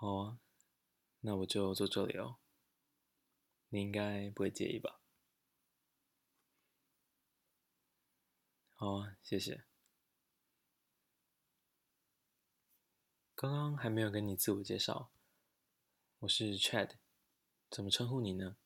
好啊，那我就坐这里哦。你应该不会介意吧？好啊，谢谢。刚刚还没有跟你自我介绍，我是 Chad，怎么称呼你呢？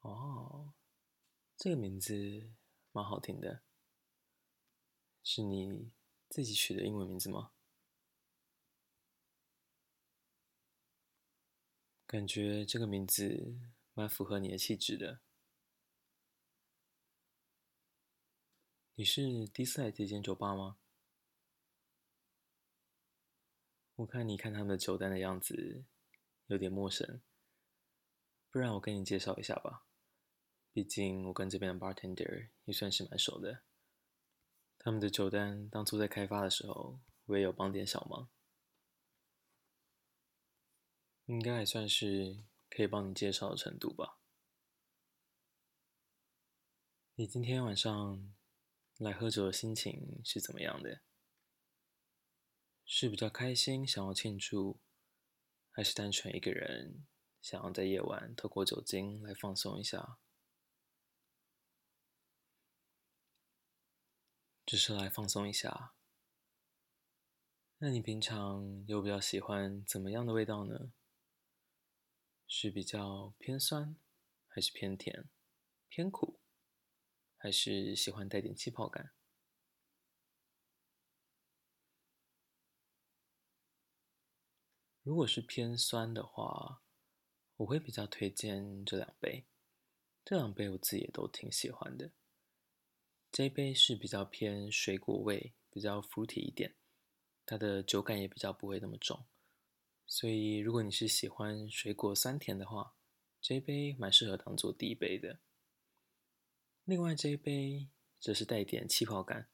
哦，这个名字蛮好听的，是你自己取的英文名字吗？感觉这个名字蛮符合你的气质的。你是第一次来这间酒吧吗？我看你看他们的酒单的样子有点陌生，不然我跟你介绍一下吧。毕竟我跟这边的 bartender 也算是蛮熟的。他们的酒单当初在开发的时候，我也有帮点小忙，应该还算是可以帮你介绍的程度吧。你今天晚上来喝酒的心情是怎么样的？是比较开心，想要庆祝，还是单纯一个人想要在夜晚透过酒精来放松一下？只是来放松一下。那你平常又比较喜欢怎么样的味道呢？是比较偏酸，还是偏甜？偏苦，还是喜欢带点气泡感？如果是偏酸的话，我会比较推荐这两杯。这两杯我自己也都挺喜欢的。这一杯是比较偏水果味，比较 fruity 一点，它的酒感也比较不会那么重，所以如果你是喜欢水果酸甜的话，这一杯蛮适合当做第一杯的。另外这一杯则是带一点气泡感，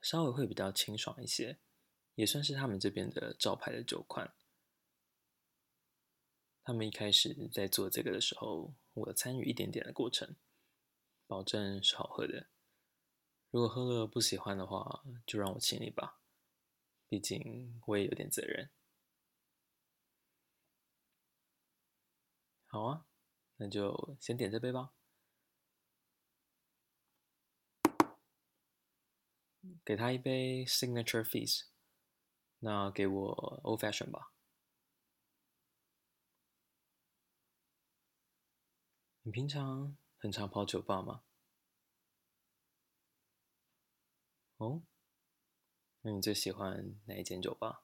稍微会比较清爽一些，也算是他们这边的招牌的酒款。他们一开始在做这个的时候，我参与一点点的过程，保证是好喝的。如果喝了不喜欢的话，就让我请你吧，毕竟我也有点责任。好啊，那就先点这杯吧。给他一杯 Signature Fizz，那给我 Old Fashion 吧。你平常很常跑酒吧吗？哦，那你最喜欢哪一间酒吧？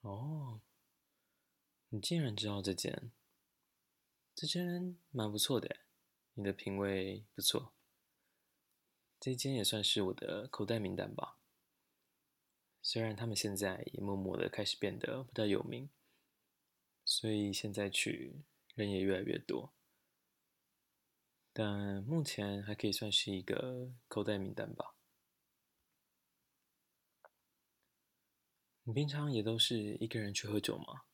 哦，你竟然知道这间，这间蛮不错的，你的品味不错。这间也算是我的口袋名单吧，虽然他们现在也默默的开始变得不太有名，所以现在去人也越来越多。但目前还可以算是一个口袋名单吧。你平常也都是一个人去喝酒吗？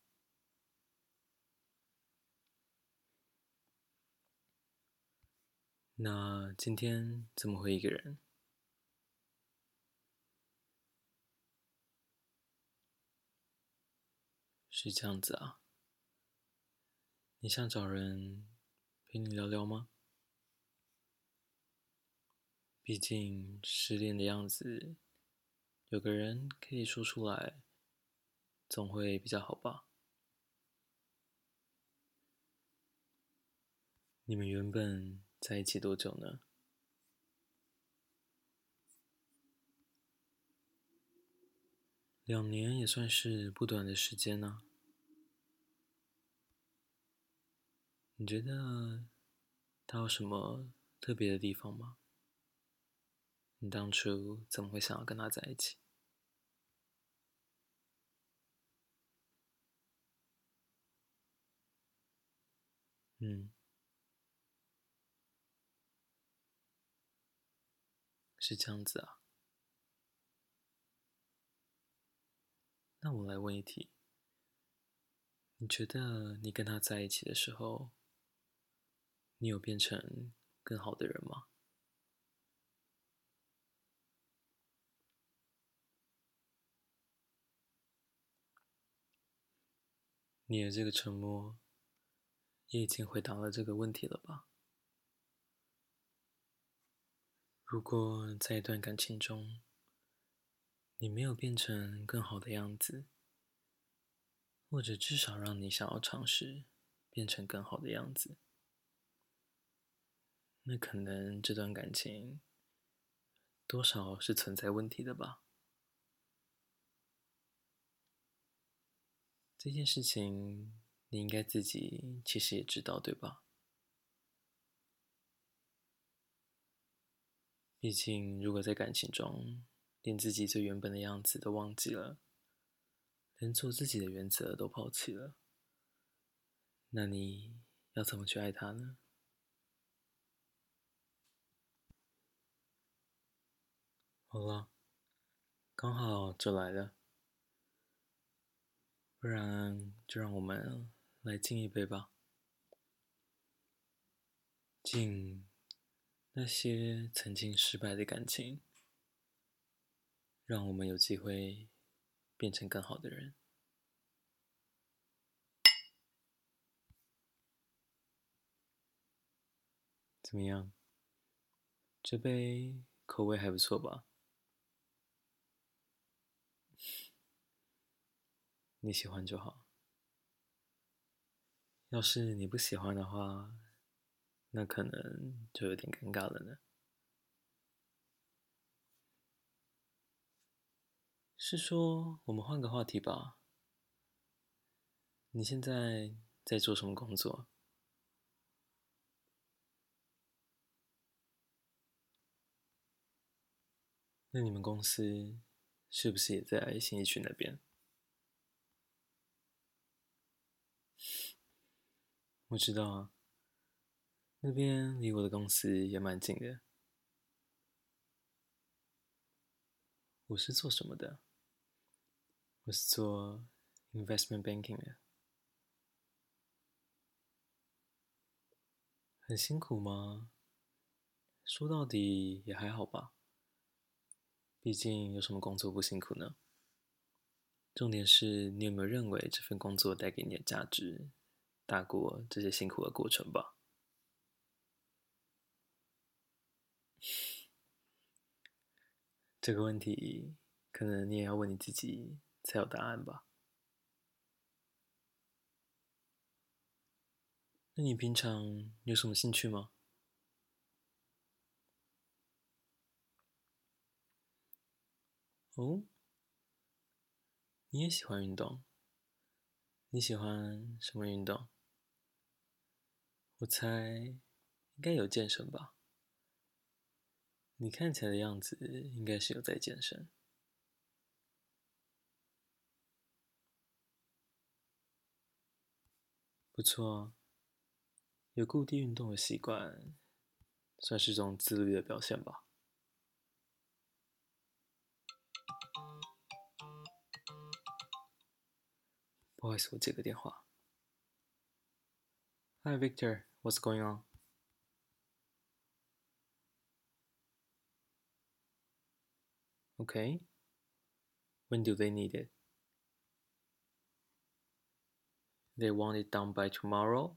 那今天怎么会一个人？是这样子啊？你想找人陪你聊聊吗？毕竟失恋的样子有个人可以说出来总会比较好吧？你们原本在一起多久呢？两年也算是不短的时间呢。你觉得他有什么特别的地方吗？你当初怎么会想要跟他在一起？嗯，是这样子啊。那我来问一题，你觉得你跟他在一起的时候，你有变成更好的人吗？你的这个沉默，也已经回答了这个问题了吧？如果在一段感情中，你没有变成更好的样子，或者至少让你想要尝试变成更好的样子，那可能这段感情多少是存在问题的吧？这件事情你应该自己其实也知道，对吧？毕竟，如果在感情中，连自己最原本的样子都忘记了，连做自己的原则都抛弃了，那你要怎么去爱他呢？好了，刚好就来了，不然就让我们来敬一杯吧，敬那些曾经失败的感情。让我们有机会变成更好的人。怎么样？这杯口味还不错吧？你喜欢就好。要是你不喜欢的话，那可能就有点尴尬了呢。是说，我们换个话题吧。你现在在做什么工作？那你们公司是不是也在新义区那边？我知道啊，那边离我的公司也蛮近的。我是做什么的？我是做 investment banking 的，很辛苦吗？说到底也还好吧，毕竟有什么工作不辛苦呢？重点是你有没有认为这份工作带给你的价值大过这些辛苦的过程吧？这个问题可能你也要问你自己。才有答案吧？那你平常有什么兴趣吗？哦，你也喜欢运动？你喜欢什么运动？我猜应该有健身吧？你看起来的样子应该是有在健身。不错，有固定运动的习惯，算是种自律的表现吧。不好意思，我接个电话。Hi Victor, what's going on? Okay. When do they need it? They want it done by tomorrow?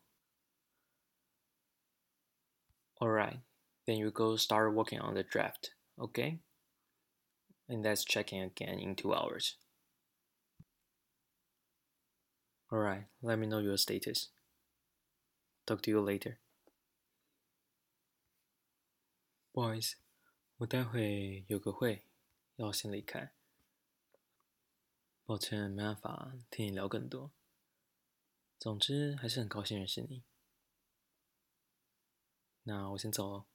Alright, then you go start working on the draft, okay? And let's check in again in two hours. Alright, let me know your status. talk to you later. 不好意思我待会有个会要先离开。抱歉没办法听你聊更多。总之还是很高兴认识你。那我先走了